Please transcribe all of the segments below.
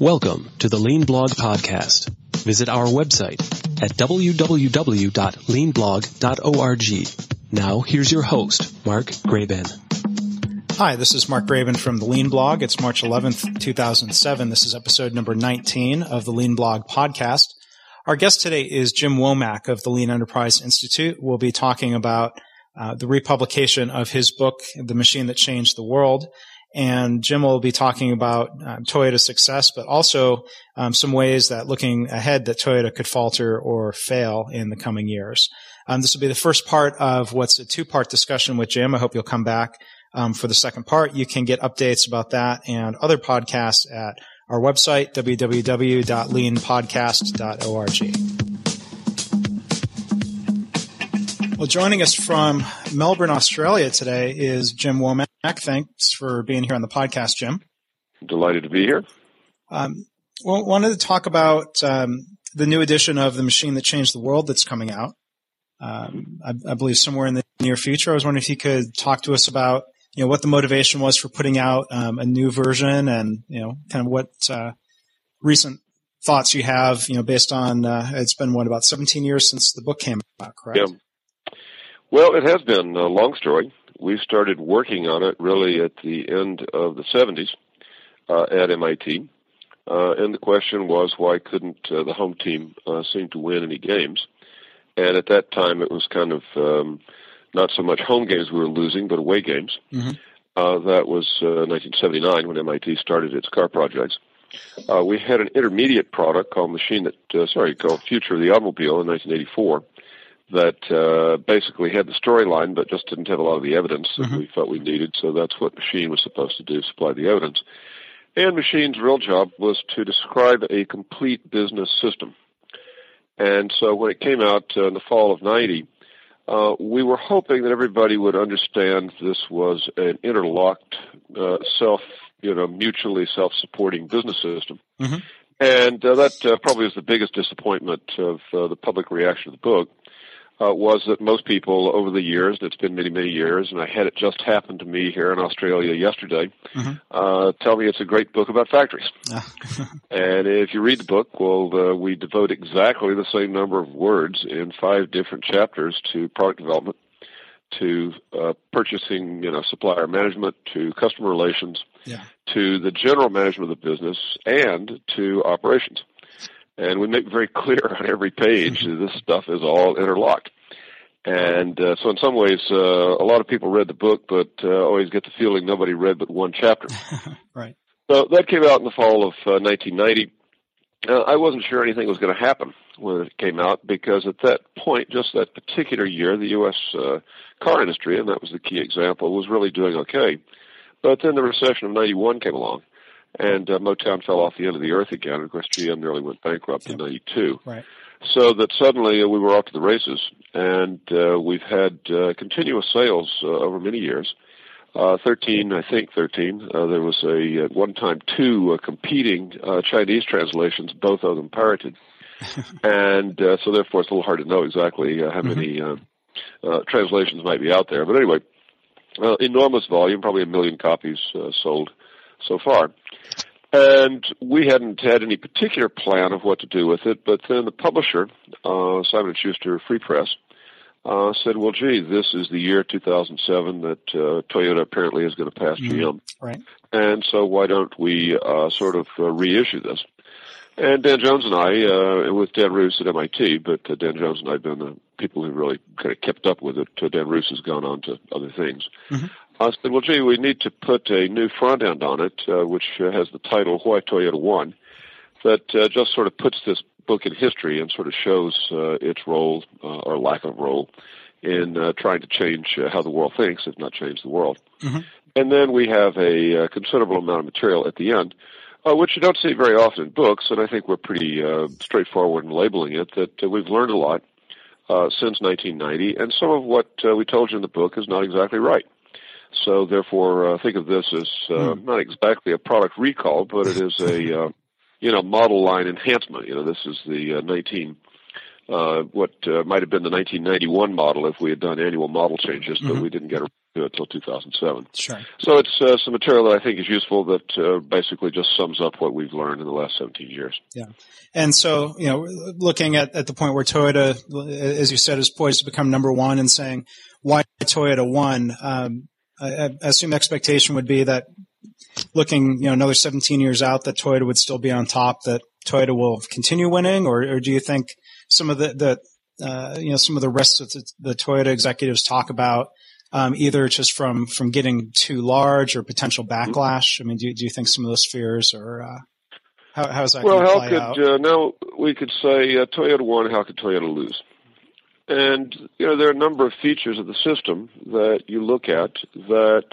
Welcome to the Lean Blog Podcast. Visit our website at www.leanblog.org. Now, here's your host, Mark Graban. Hi, this is Mark Graban from the Lean Blog. It's March 11th, 2007. This is episode number 19 of the Lean Blog Podcast. Our guest today is Jim Womack of the Lean Enterprise Institute. We'll be talking about uh, the republication of his book, The Machine That Changed the World. And Jim will be talking about um, Toyota's success, but also um, some ways that looking ahead that Toyota could falter or fail in the coming years. Um, this will be the first part of what's a two-part discussion with Jim. I hope you'll come back um, for the second part. You can get updates about that and other podcasts at our website, www.leanpodcast.org. Well, joining us from Melbourne, Australia today is Jim Womack. Thanks for being here on the podcast, Jim. Delighted to be here. Um, well, wanted to talk about um, the new edition of The Machine That Changed the World that's coming out. Um, I, I, believe somewhere in the near future. I was wondering if you could talk to us about, you know, what the motivation was for putting out um, a new version and, you know, kind of what uh, recent thoughts you have, you know, based on, uh, it's been, what, about 17 years since the book came out, correct? Yeah. Well, it has been a long story. We started working on it really at the end of the 70s uh, at MIT. Uh, and the question was, why couldn't uh, the home team uh, seem to win any games? And at that time, it was kind of um, not so much home games we were losing, but away games. Mm-hmm. Uh, that was 1979 uh, when MIT started its car projects. Uh, we had an intermediate product called Machine that, sorry, called Future of the Automobile in 1984 that uh, basically had the storyline but just didn't have a lot of the evidence that mm-hmm. we felt we needed. So that's what Machine was supposed to do, supply the evidence. And Machine's real job was to describe a complete business system. And so when it came out uh, in the fall of 90, uh, we were hoping that everybody would understand this was an interlocked, uh, self, you know, mutually self-supporting business system. Mm-hmm. And uh, that uh, probably was the biggest disappointment of uh, the public reaction to the book uh, was that most people over the years, and it's been many, many years, and I had it just happen to me here in Australia yesterday, mm-hmm. uh, tell me it's a great book about factories. and if you read the book, well, uh, we devote exactly the same number of words in five different chapters to product development, to uh, purchasing, you know, supplier management, to customer relations, yeah. to the general management of the business, and to operations. And we make very clear on every page that this stuff is all interlocked. And uh, so, in some ways, uh, a lot of people read the book, but uh, always get the feeling nobody read but one chapter. right. So that came out in the fall of uh, 1990. Uh, I wasn't sure anything was going to happen when it came out because at that point, just that particular year, the U.S. Uh, car industry, and that was the key example, was really doing okay. But then the recession of 91 came along and uh, Motown fell off the end of the earth again. Of course, GM nearly went bankrupt yep. in '92. Right. So that suddenly uh, we were off to the races, and uh, we've had uh, continuous sales uh, over many years. Uh, 13, I think 13. Uh, there was a at one time two uh, competing uh, Chinese translations, both of them pirated, and uh, so therefore it's a little hard to know exactly uh, how mm-hmm. many uh, uh, translations might be out there. But anyway, uh, enormous volume, probably a million copies uh, sold so far. And we hadn't had any particular plan of what to do with it, but then the publisher, uh, Simon & Schuster Free Press, uh, said, well, gee, this is the year 2007 that uh, Toyota apparently is going to pass mm-hmm. GM. Right. And so why don't we uh, sort of uh, reissue this? And Dan Jones and I, uh, with Dan Roos at MIT, but uh, Dan Jones and I have been the people who really kind of kept up with it. Dan Roos has gone on to other things. Mm-hmm. I said, well, gee, we need to put a new front end on it, uh, which has the title Why Toyota Won, that uh, just sort of puts this book in history and sort of shows uh, its role uh, or lack of role in uh, trying to change uh, how the world thinks, if not change the world. Mm-hmm. And then we have a considerable amount of material at the end, uh, which you don't see very often in books, and I think we're pretty uh, straightforward in labeling it, that uh, we've learned a lot uh, since 1990, and some of what uh, we told you in the book is not exactly right. So therefore, uh, think of this as uh, hmm. not exactly a product recall, but it is a uh, you know model line enhancement. You know, this is the uh, 19 uh, what uh, might have been the 1991 model if we had done annual model changes, but mm-hmm. we didn't get to it until 2007. Sure. So it's uh, some material that I think is useful that uh, basically just sums up what we've learned in the last 17 years. Yeah. And so, you know, looking at, at the point where Toyota, as you said, is poised to become number one and saying, why Toyota won, um, I, I assume expectation would be that looking, you know, another 17 years out that Toyota would still be on top, that Toyota will continue winning, or, or do you think some of the, the uh, you know, some of the risks that the Toyota executives talk about, um, either just from, from getting too large or potential backlash? I mean, do, do you think some of those fears are, uh, how, how's that well, how could, uh, now we could say uh, Toyota won, how could Toyota lose? And, you know, there are a number of features of the system that you look at that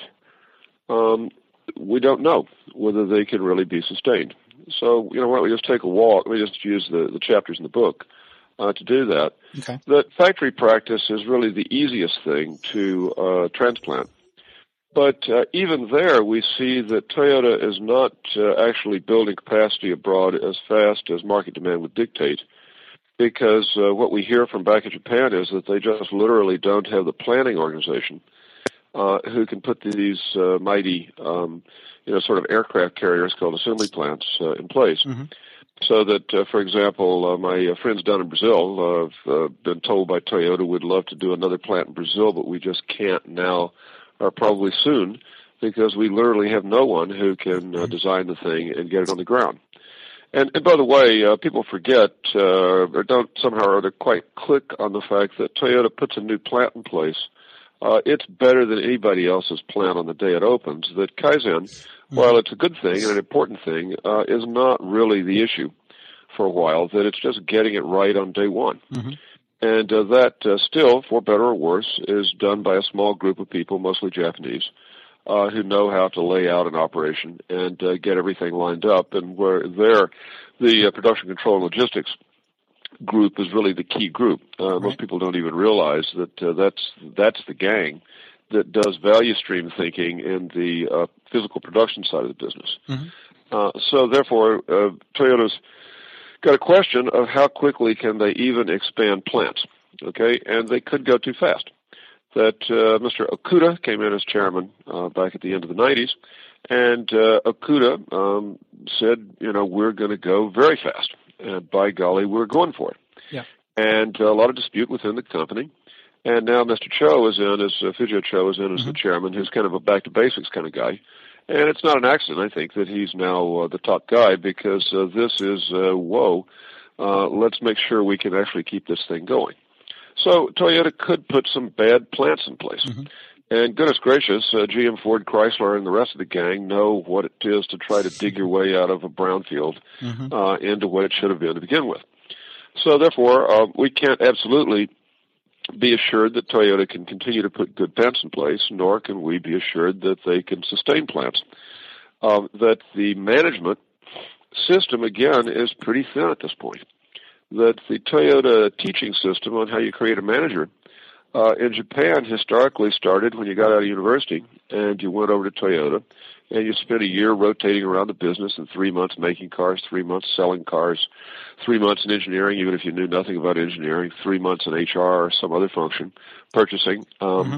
um, we don't know whether they can really be sustained. So, you know, why don't we just take a walk? Let me just use the, the chapters in the book uh, to do that. Okay. That factory practice is really the easiest thing to uh, transplant. But uh, even there, we see that Toyota is not uh, actually building capacity abroad as fast as market demand would dictate because uh, what we hear from back in Japan is that they just literally don't have the planning organization uh, who can put these uh, mighty, um, you know, sort of aircraft carriers called assembly plants uh, in place. Mm-hmm. So that, uh, for example, uh, my uh, friends down in Brazil uh, have uh, been told by Toyota we'd love to do another plant in Brazil, but we just can't now, or probably soon, because we literally have no one who can uh, design the thing and get it on the ground. And, and by the way, uh, people forget uh, or don't somehow or other quite click on the fact that Toyota puts a new plant in place. Uh, it's better than anybody else's plant on the day it opens. That Kaizen, mm-hmm. while it's a good thing and an important thing, uh, is not really the issue for a while. That it's just getting it right on day one. Mm-hmm. And uh, that uh, still, for better or worse, is done by a small group of people, mostly Japanese, uh, who know how to lay out an operation and uh, get everything lined up. And where there, the uh, production control and logistics group is really the key group. Uh, right. Most people don't even realize that uh, that's that's the gang that does value stream thinking in the uh, physical production side of the business. Mm-hmm. Uh, so therefore, uh, Toyota's got a question of how quickly can they even expand plants. Okay, and they could go too fast that uh, Mr. Okuda came in as chairman uh, back at the end of the 90s, and uh, Okuda um, said, you know, we're going to go very fast. And by golly, we're going for it. Yeah. And uh, a lot of dispute within the company. And now Mr. Cho is in as uh, Fujio Cho is in as mm-hmm. the chairman, who's kind of a back to basics kind of guy. And it's not an accident, I think, that he's now uh, the top guy because uh, this is uh, whoa. Uh, let's make sure we can actually keep this thing going. So Toyota could put some bad plants in place. Mm-hmm. And goodness gracious, uh, GM, Ford, Chrysler, and the rest of the gang know what it is to try to dig your way out of a brownfield mm-hmm. uh, into what it should have been to begin with. So therefore, uh, we can't absolutely be assured that Toyota can continue to put good plants in place, nor can we be assured that they can sustain plants. Um, that the management system, again, is pretty thin at this point that the Toyota teaching system on how you create a manager uh, in Japan historically started when you got out of university and you went over to Toyota and you spent a year rotating around the business and three months making cars, three months selling cars, three months in engineering, even if you knew nothing about engineering, three months in HR or some other function, purchasing. Um, mm-hmm.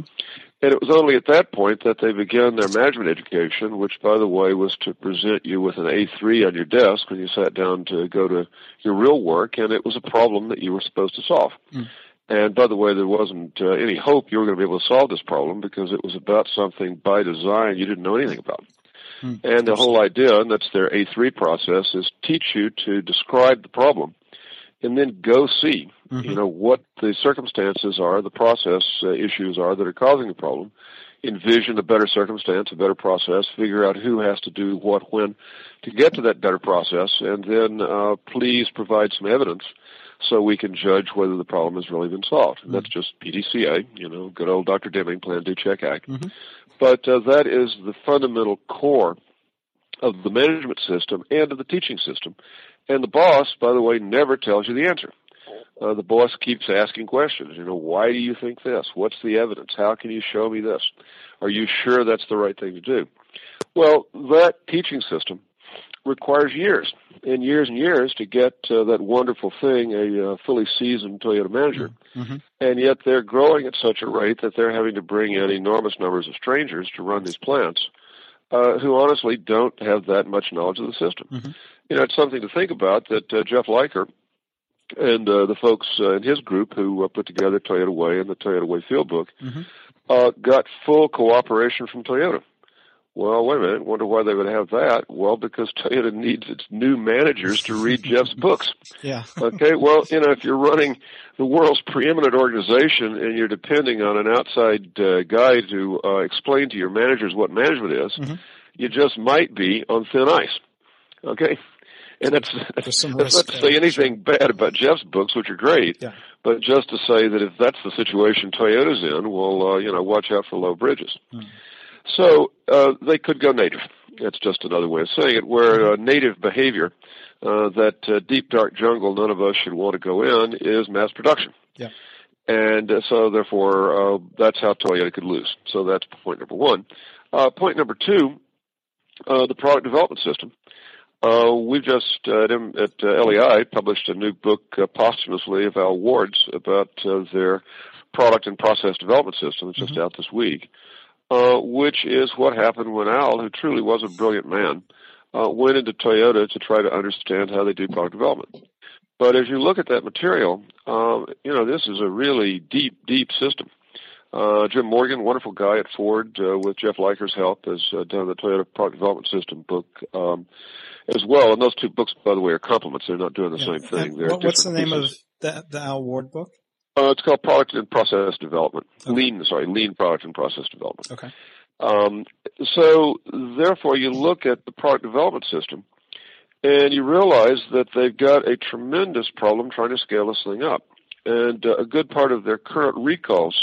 And it was only at that point that they began their management education, which, by the way, was to present you with an A3 on your desk when you sat down to go to your real work, and it was a problem that you were supposed to solve. Mm. And by the way, there wasn't uh, any hope you were going to be able to solve this problem because it was about something by design you didn't know anything about. Mm. And the whole idea, and that's their A3 process, is teach you to describe the problem and then go see, mm-hmm. you know, what the circumstances are, the process uh, issues are that are causing the problem. Envision a better circumstance, a better process. Figure out who has to do what when to get to that better process, and then uh, please provide some evidence so we can judge whether the problem has really been solved. Mm-hmm. That's just PDCA, you know, good old Dr. Deming, Plan, Do, Check, Act. Mm-hmm. But uh, that is the fundamental core of the management system and of the teaching system. And the boss, by the way, never tells you the answer. Uh, the boss keeps asking questions. You know, why do you think this? What's the evidence? How can you show me this? Are you sure that's the right thing to do? Well, that teaching system requires years and years and years to get uh, that wonderful thing, a uh, fully seasoned Toyota manager. Mm-hmm. And yet they're growing at such a rate that they're having to bring in enormous numbers of strangers to run these plants uh, who honestly don't have that much knowledge of the system. Mm-hmm. You know, it's something to think about that uh, Jeff Liker and uh, the folks uh, in his group who uh, put together Toyota Way and the Toyota Way Field Book mm-hmm. uh, got full cooperation from Toyota. Well, wait a minute. Wonder why they would have that? Well, because Toyota needs its new managers to read Jeff's books. Yeah. okay. Well, you know, if you're running the world's preeminent organization and you're depending on an outside uh, guy to uh, explain to your managers what management is, mm-hmm. you just might be on thin ice. Okay. And that's, that's not to say anything bad about Jeff's books, which are great, yeah. but just to say that if that's the situation Toyota's in, well, uh, you know, watch out for low bridges. Mm. So uh, they could go native. That's just another way of saying it. Where uh, native behavior, uh, that uh, deep dark jungle none of us should want to go in, is mass production. Yeah. And uh, so therefore, uh, that's how Toyota could lose. So that's point number one. Uh, point number two, uh, the product development system. Uh, we've just uh, at, at uh, LEI published a new book uh, posthumously of Al Ward's about uh, their product and process development system. It's just mm-hmm. out this week uh, which is what happened when Al, who truly was a brilliant man, uh, went into Toyota to try to understand how they do product development. But as you look at that material, um, you know, this is a really deep, deep system. Uh, Jim Morgan, wonderful guy at Ford, uh, with Jeff Liker's help, has uh, done the Toyota Product Development System book um, as well. And those two books, by the way, are complements. They're not doing the yeah. same thing. They're what, what's the name pieces. of the, the Al Ward book? Uh, it's called product and process development. Okay. Lean, sorry, lean product and process development. Okay. Um, so therefore, you look at the product development system, and you realize that they've got a tremendous problem trying to scale this thing up. And uh, a good part of their current recalls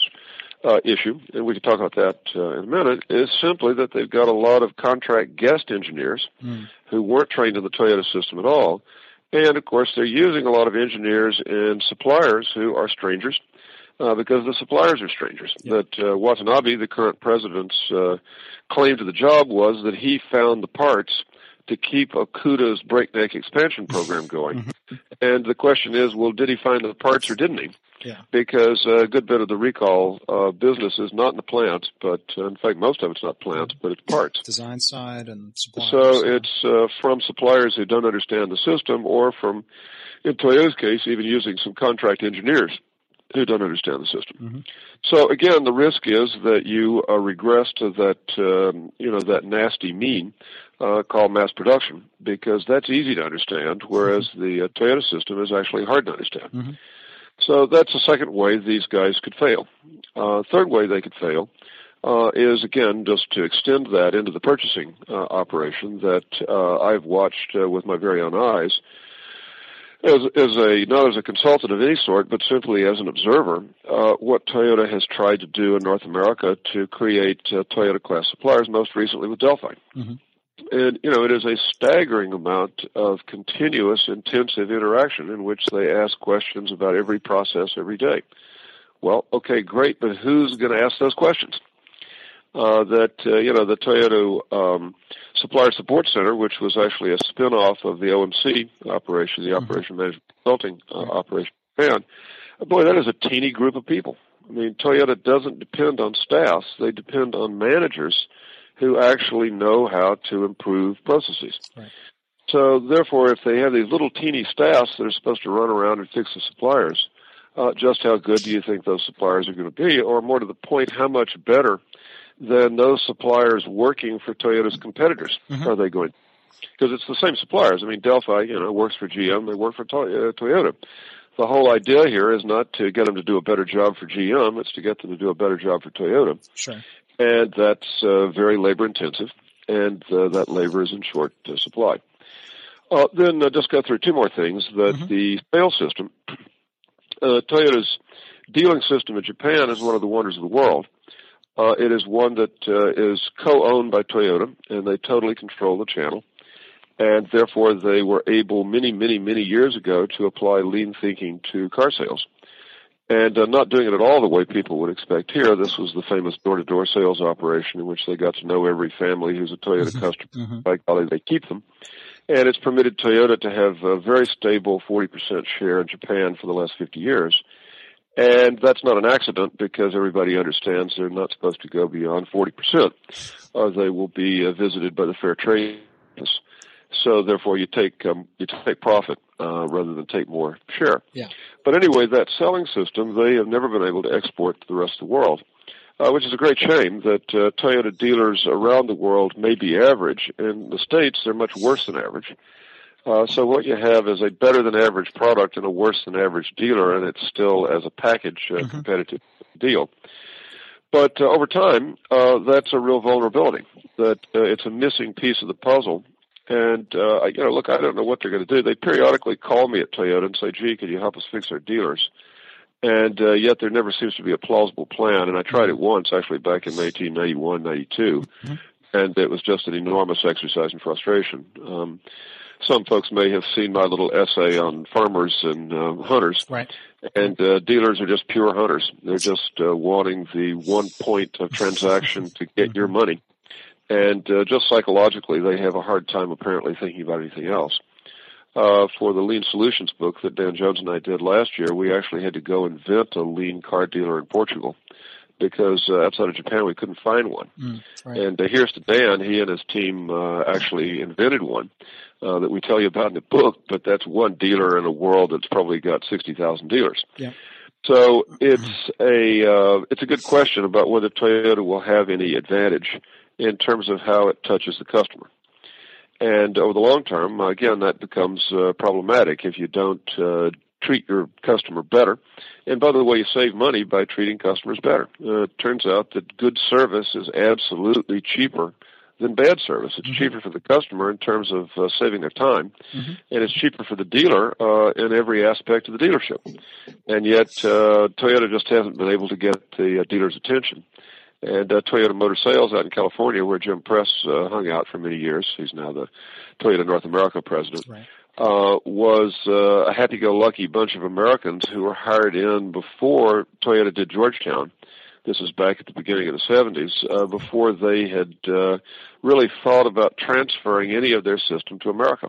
uh, issue, and we can talk about that uh, in a minute, is simply that they've got a lot of contract guest engineers mm. who weren't trained in the Toyota system at all and of course, they're using a lot of engineers and suppliers who are strangers uh, because the suppliers are strangers. Yeah. That uh, Watanabe, the current president's uh, claim to the job was that he found the parts to keep Okuda's breakneck expansion program going. Mm-hmm. and the question is, well, did he find the parts or didn't he? Yeah. Because a good bit of the recall uh, business is not in the plant, but uh, in fact, most of it's not plants, but it's parts. Design side and suppliers. So it's uh, from suppliers who don't understand the system, or from, in Toyota's case, even using some contract engineers who don't understand the system. Mm-hmm. So again, the risk is that you uh, regress to that um, you know that nasty mean uh, called mass production because that's easy to understand, whereas mm-hmm. the uh, Toyota system is actually hard to understand. Mm-hmm. So that's the second way these guys could fail. Uh, third way they could fail uh, is again just to extend that into the purchasing uh, operation that uh, I've watched uh, with my very own eyes. As, as a not as a consultant of any sort, but simply as an observer, uh, what Toyota has tried to do in North America to create Toyota class suppliers, most recently with Delphi. Mm-hmm. And, you know, it is a staggering amount of continuous, intensive interaction in which they ask questions about every process every day. Well, okay, great, but who's going to ask those questions? Uh, that, uh, you know, the Toyota um, Supplier Support Center, which was actually a spin-off of the OMC operation, the mm-hmm. Operation Management Consulting uh, operation and boy, that is a teeny group of people. I mean, Toyota doesn't depend on staffs; they depend on managers who actually know how to improve processes. Right. So therefore, if they have these little teeny staffs that are supposed to run around and fix the suppliers, uh, just how good do you think those suppliers are going to be? Or more to the point, how much better than those suppliers working for Toyota's competitors mm-hmm. are they going? Because it's the same suppliers. I mean, Delphi, you know, works for GM, they work for to- uh, Toyota. The whole idea here is not to get them to do a better job for GM; it's to get them to do a better job for Toyota. Sure and that's uh, very labor intensive, and uh, that labor is in short uh, supply. Uh, then uh, just go through two more things. That mm-hmm. the sales system, uh, Toyota's dealing system in Japan is one of the wonders of the world. it is one that is co-owned by Toyota, and they totally control the channel. And therefore, they were able many, many, many years ago to apply lean thinking to car sales and uh, not doing it at all the way people would expect here. This was the famous door-to-door sales operation in which they got to know every family who's a Toyota mm-hmm. customer. Mm-hmm. By golly, they keep them. And it's permitted Toyota to have a very stable 40% share in Japan for the last 50 years. And that's not an accident because everybody understands they're not supposed to go beyond 40%, or they will be uh, visited by the fair trade. So therefore, you take um, you take profit uh, rather than take more share. Yeah. But anyway, that selling system they have never been able to export to the rest of the world, uh, which is a great shame. That uh, Toyota dealers around the world may be average. In the states, they're much worse than average. Uh, so what you have is a better than average product and a worse than average dealer, and it's still as a package a mm-hmm. competitive deal. But uh, over time, uh, that's a real vulnerability. That uh, it's a missing piece of the puzzle. And uh, you know, look, I don't know what they're going to do. They periodically call me at Toyota and say, "Gee, can you help us fix our dealers?" And uh, yet, there never seems to be a plausible plan. And I tried it once, actually, back in 1991, 92, mm-hmm. and it was just an enormous exercise in frustration. Um, some folks may have seen my little essay on farmers and uh, hunters. Right. And uh, dealers are just pure hunters. They're just uh, wanting the one point of transaction to get your money. And uh, just psychologically, they have a hard time apparently thinking about anything else. Uh, for the Lean Solutions book that Dan Jones and I did last year, we actually had to go invent a lean car dealer in Portugal because uh, outside of Japan we couldn't find one. Mm, right. And uh, here's to Dan, he and his team uh, actually invented one uh, that we tell you about in the book, but that's one dealer in a world that's probably got 60,000 dealers. Yeah. So it's a uh, it's a good question about whether Toyota will have any advantage in terms of how it touches the customer. And over the long term, again, that becomes uh, problematic if you don't uh, treat your customer better. And by the way, you save money by treating customers better. Uh, it turns out that good service is absolutely cheaper than bad service. It's mm-hmm. cheaper for the customer in terms of uh, saving their time, mm-hmm. and it's cheaper for the dealer uh, in every aspect of the dealership. And yet, uh, Toyota just hasn't been able to get the uh, dealer's attention. And uh, Toyota Motor Sales out in California, where Jim Press uh, hung out for many years, he's now the Toyota North America president. Right uh, was uh, a happy-go-lucky bunch of Americans who were hired in before Toyota did Georgetown. This was back at the beginning of the 70s, uh, before they had uh, really thought about transferring any of their system to America.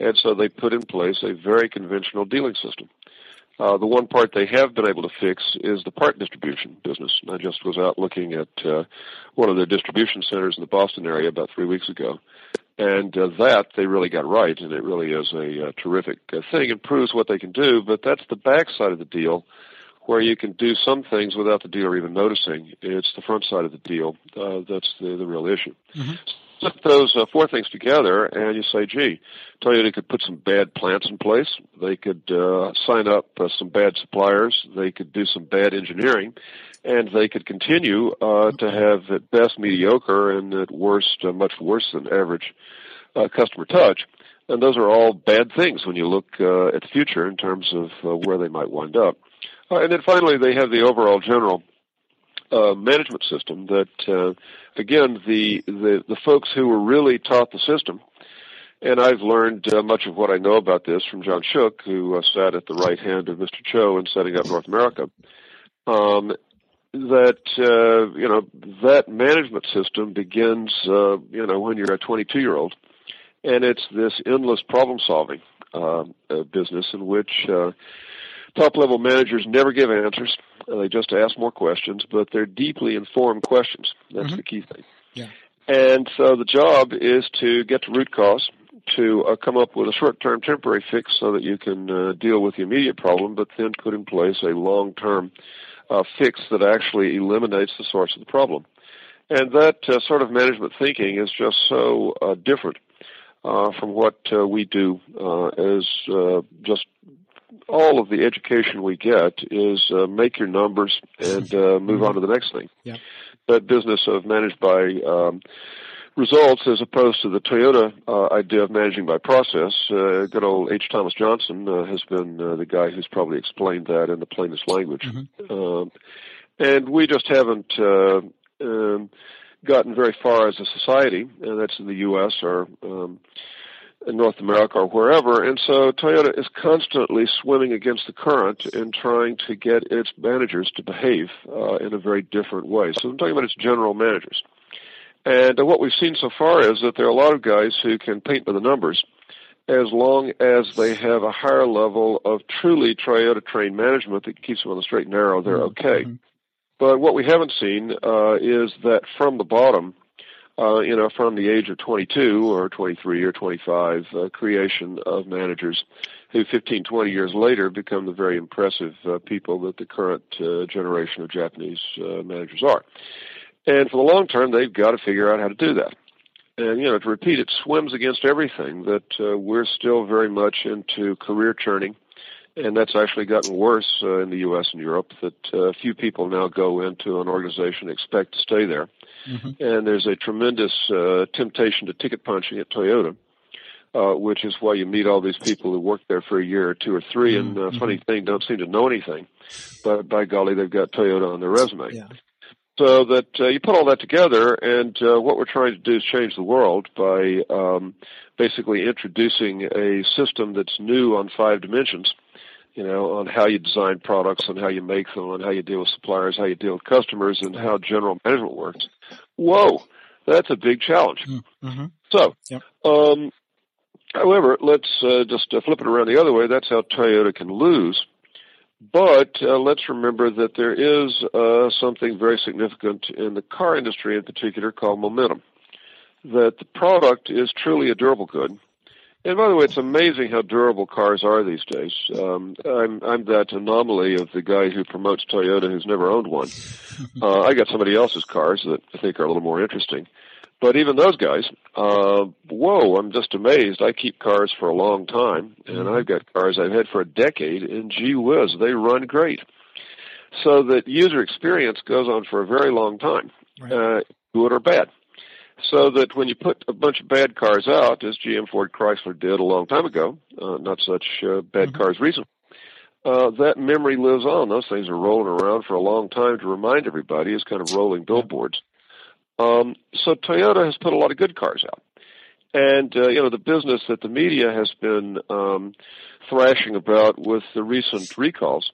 And so they put in place a very conventional dealing system. Uh, the one part they have been able to fix is the part distribution business. I just was out looking at uh, one of their distribution centers in the Boston area about three weeks ago, and uh, that they really got right, and it really is a, uh, terrific uh, thing. It proves what they can do, but that's the backside of the deal, where you can do some things without the dealer even noticing. It's the front side of the deal uh, that's the, the real issue. Mm-hmm. Put those uh, four things together, and you say, "Gee, Toyota could put some bad plants in place. They could uh, sign up uh, some bad suppliers. They could do some bad engineering, and they could continue uh, to have at best mediocre and at worst uh, much worse than average uh, customer touch. And those are all bad things when you look uh, at the future in terms of uh, where they might wind up. Uh, and then finally, they have the overall general uh, management system that, uh, again, the, the the folks who were really taught the system. And I've learned uh, much of what I know about this from John Shook, who uh, sat at the right hand of Mr. Cho in setting up North America. Um, that uh, you know that management system begins uh, you know when you're a 22 year old, and it's this endless problem solving uh, uh, business in which uh, top level managers never give answers; they just ask more questions, but they're deeply informed questions. That's mm-hmm. the key thing. Yeah. And so the job is to get to root cause, to uh, come up with a short-term temporary fix so that you can uh, deal with the immediate problem, but then put in place a long-term uh, fix that actually eliminates the source of the problem. And that uh, sort of management thinking is just so uh, different uh, from what uh, we do uh, as uh, just all of the education we get is uh, make your numbers and uh, move on to the next thing. Yeah. That business of managed by um, results as opposed to the Toyota uh, idea of managing by process. Uh, good old H. Thomas Johnson uh, has been uh, the guy who's probably explained that in the plainest language. Mm-hmm. Um, and we just haven't uh, um, gotten very far as a society, and that's in the U.S. Our um, in North America or wherever. And so Toyota is constantly swimming against the current and trying to get its managers to behave uh, in a very different way. So I'm talking about its general managers. And uh, what we've seen so far is that there are a lot of guys who can paint by the numbers as long as they have a higher level of truly Toyota trained management that keeps them on the straight and narrow, they're mm-hmm. okay. Mm-hmm. But what we haven't seen uh, is that from the bottom, uh, you know, from the age of 22 or 23 or 25, uh, creation of managers who 15, 20 years later become the very impressive uh, people that the current uh, generation of Japanese uh, managers are. And for the long term, they've got to figure out how to do that. And, you know, to repeat, it swims against everything that uh, we're still very much into career churning and that's actually gotten worse uh, in the U.S. and Europe. That uh, few people now go into an organization expect to stay there, mm-hmm. and there's a tremendous uh, temptation to ticket punching at Toyota, uh, which is why you meet all these people who work there for a year or two or 3 mm-hmm. and uh, mm-hmm. funny thing, don't seem to know anything, but by golly, they've got Toyota on their resume. Yeah. So that uh, you put all that together, and uh, what we're trying to do is change the world by um, basically introducing a system that's new on five dimensions you know, on how you design products and how you make them and how you deal with suppliers, how you deal with customers and how general management works. Whoa, that's a big challenge. Mm-hmm. So, yep. um, however, let's uh, just uh, flip it around the other way. That's how Toyota can lose. But uh, let's remember that there is uh, something very significant in the car industry in particular called momentum. That the product is truly a durable good and by the way, it's amazing how durable cars are these days. Um, I'm I'm that anomaly of the guy who promotes Toyota who's never owned one. Uh, I got somebody else's cars that I think are a little more interesting. But even those guys, uh, whoa, I'm just amazed. I keep cars for a long time, and. I've got cars I've had for a decade, and gee whiz, they run great. So that user experience goes on for a very long time, right. uh, good or bad so that when you put a bunch of bad cars out, as GM Ford Chrysler did a long time ago, uh, not such uh, bad mm-hmm. cars recently, uh, that memory lives on. Those things are rolling around for a long time to remind everybody as kind of rolling billboards. Um, so Toyota has put a lot of good cars out. And, uh, you know, the business that the media has been um, thrashing about with the recent recalls,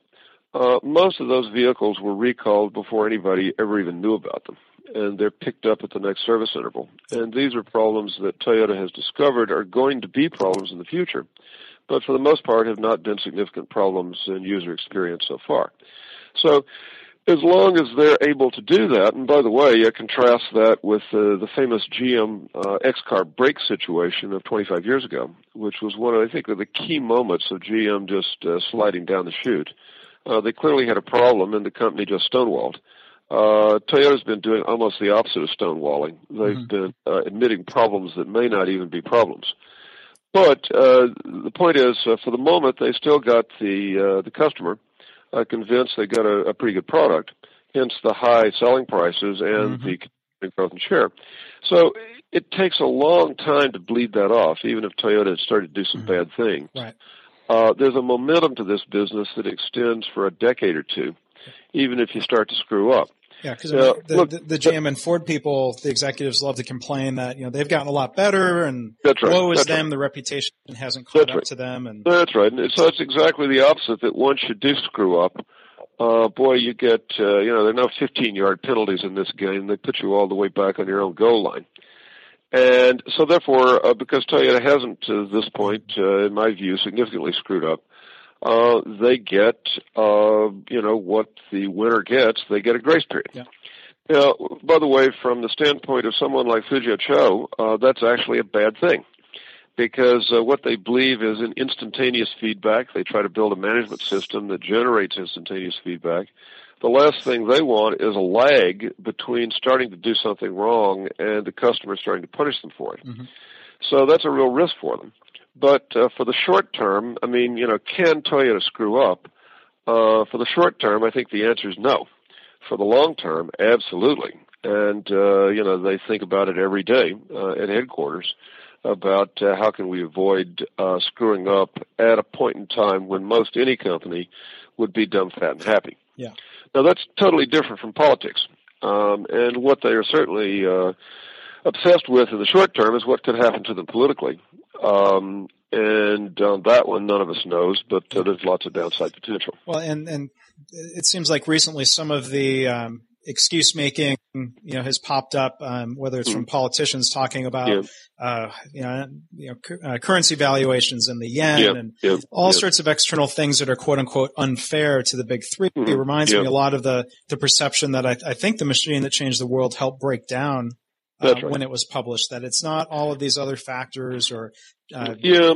uh, most of those vehicles were recalled before anybody ever even knew about them and they're picked up at the next service interval. And these are problems that Toyota has discovered are going to be problems in the future, but for the most part have not been significant problems in user experience so far. So, as long as they're able to do that, and by the way, I contrast that with uh, the famous GM uh, X-Car brake situation of 25 years ago, which was one, of, I think, of the key moments of GM just uh, sliding down the chute. Uh, they clearly had a problem, and the company just stonewalled. Uh, Toyota's been doing almost the opposite of stonewalling. They've mm-hmm. been uh, admitting problems that may not even be problems. But uh, the point is, uh, for the moment, they still got the uh, the customer uh, convinced they got a, a pretty good product. Hence the high selling prices and mm-hmm. the growth in share. So it takes a long time to bleed that off, even if Toyota has started to do some mm-hmm. bad things. Right. Uh, there's a momentum to this business that extends for a decade or two even if you start to screw up. Yeah, because the, the, the, GM and Ford people, the executives love to complain that you know they've gotten a lot better, and that's right. woe is them. Right. The reputation hasn't caught that's up right. to them, and that's right. And so it's exactly the opposite. That once you do screw up, uh, boy, you get uh, you know there are now 15 yard penalties in this game. They put you all the way back on your own goal line. And so, therefore, uh, because Toyota hasn't, to this point, uh, in my view, significantly screwed up, uh, they get, uh, you know, what the winner gets. They get a grace period. Yeah. Now, by the way, from the standpoint of someone like Fujio Cho, uh, that's actually a bad thing because uh, what they believe is in instantaneous feedback. They try to build a management system that generates instantaneous feedback. The last thing they want is a lag between starting to do something wrong and the customer starting to punish them for it. Mm-hmm. So that's a real risk for them. But uh, for the short term, I mean, you know, can Toyota screw up? Uh, for the short term, I think the answer is no. For the long term, absolutely. And uh, you know, they think about it every day uh, at headquarters about uh, how can we avoid uh, screwing up at a point in time when most any company would be dumb, fat, and happy. Yeah. Now that's totally different from politics, um, and what they are certainly uh, obsessed with in the short term is what could happen to them politically. Um, and on that one, none of us knows, but uh, there's lots of downside potential. Well, and and it seems like recently some of the um, excuse making, you know, has popped up, um, whether it's from mm. politicians talking about, yeah. uh, you know, you know cu- uh, currency valuations and the yen yeah. and yeah. all sorts of external things that are quote unquote unfair to the big 3 mm-hmm. It reminds me a lot of the the perception that I, I, think the machine that changed the world helped break down. Uh, right. When it was published, that it's not all of these other factors, or uh, yeah,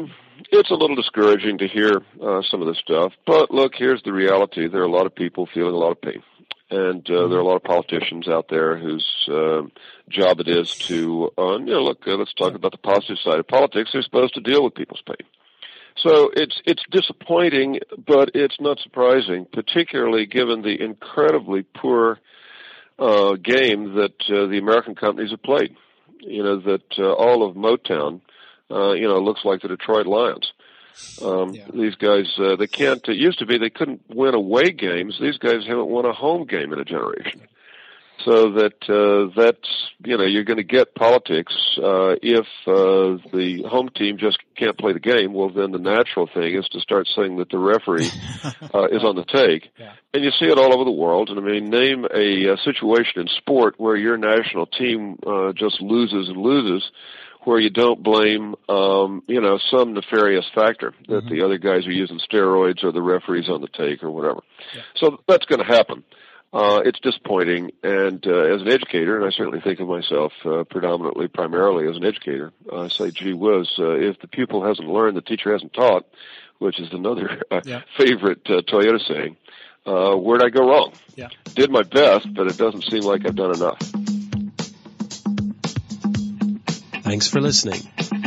it's a little discouraging to hear uh, some of this stuff. But look, here's the reality: there are a lot of people feeling a lot of pain and uh, there are a lot of politicians out there whose uh, job it is to, uh, you know, look, uh, let's talk about the positive side of politics. They're supposed to deal with people's pain. So it's it's disappointing, but it's not surprising, particularly given the incredibly poor uh, game that uh, the American companies have played. You know that uh, all of Motown, uh, you know, looks like the Detroit Lions. Um, yeah. These guys, uh, they can't. It used to be they couldn't win away games. These guys haven't won a home game in a generation. So that uh, that's you know you're going to get politics uh, if uh, the home team just can't play the game. Well, then the natural thing is to start saying that the referee uh, is on the take, yeah. and you see it all over the world. And I mean, name a, a situation in sport where your national team uh, just loses and loses where you don't blame, um, you know, some nefarious factor that mm-hmm. the other guys are using steroids or the referees on the take or whatever. Yeah. So that's going to happen. Uh, it's disappointing, and uh, as an educator, and I certainly think of myself uh, predominantly, primarily as an educator, uh, I say, gee whiz, uh, if the pupil hasn't learned, the teacher hasn't taught, which is another uh, yeah. favorite uh, Toyota saying. Uh, where'd I go wrong? Yeah. Did my best, but it doesn't seem like I've done enough. Thanks for listening.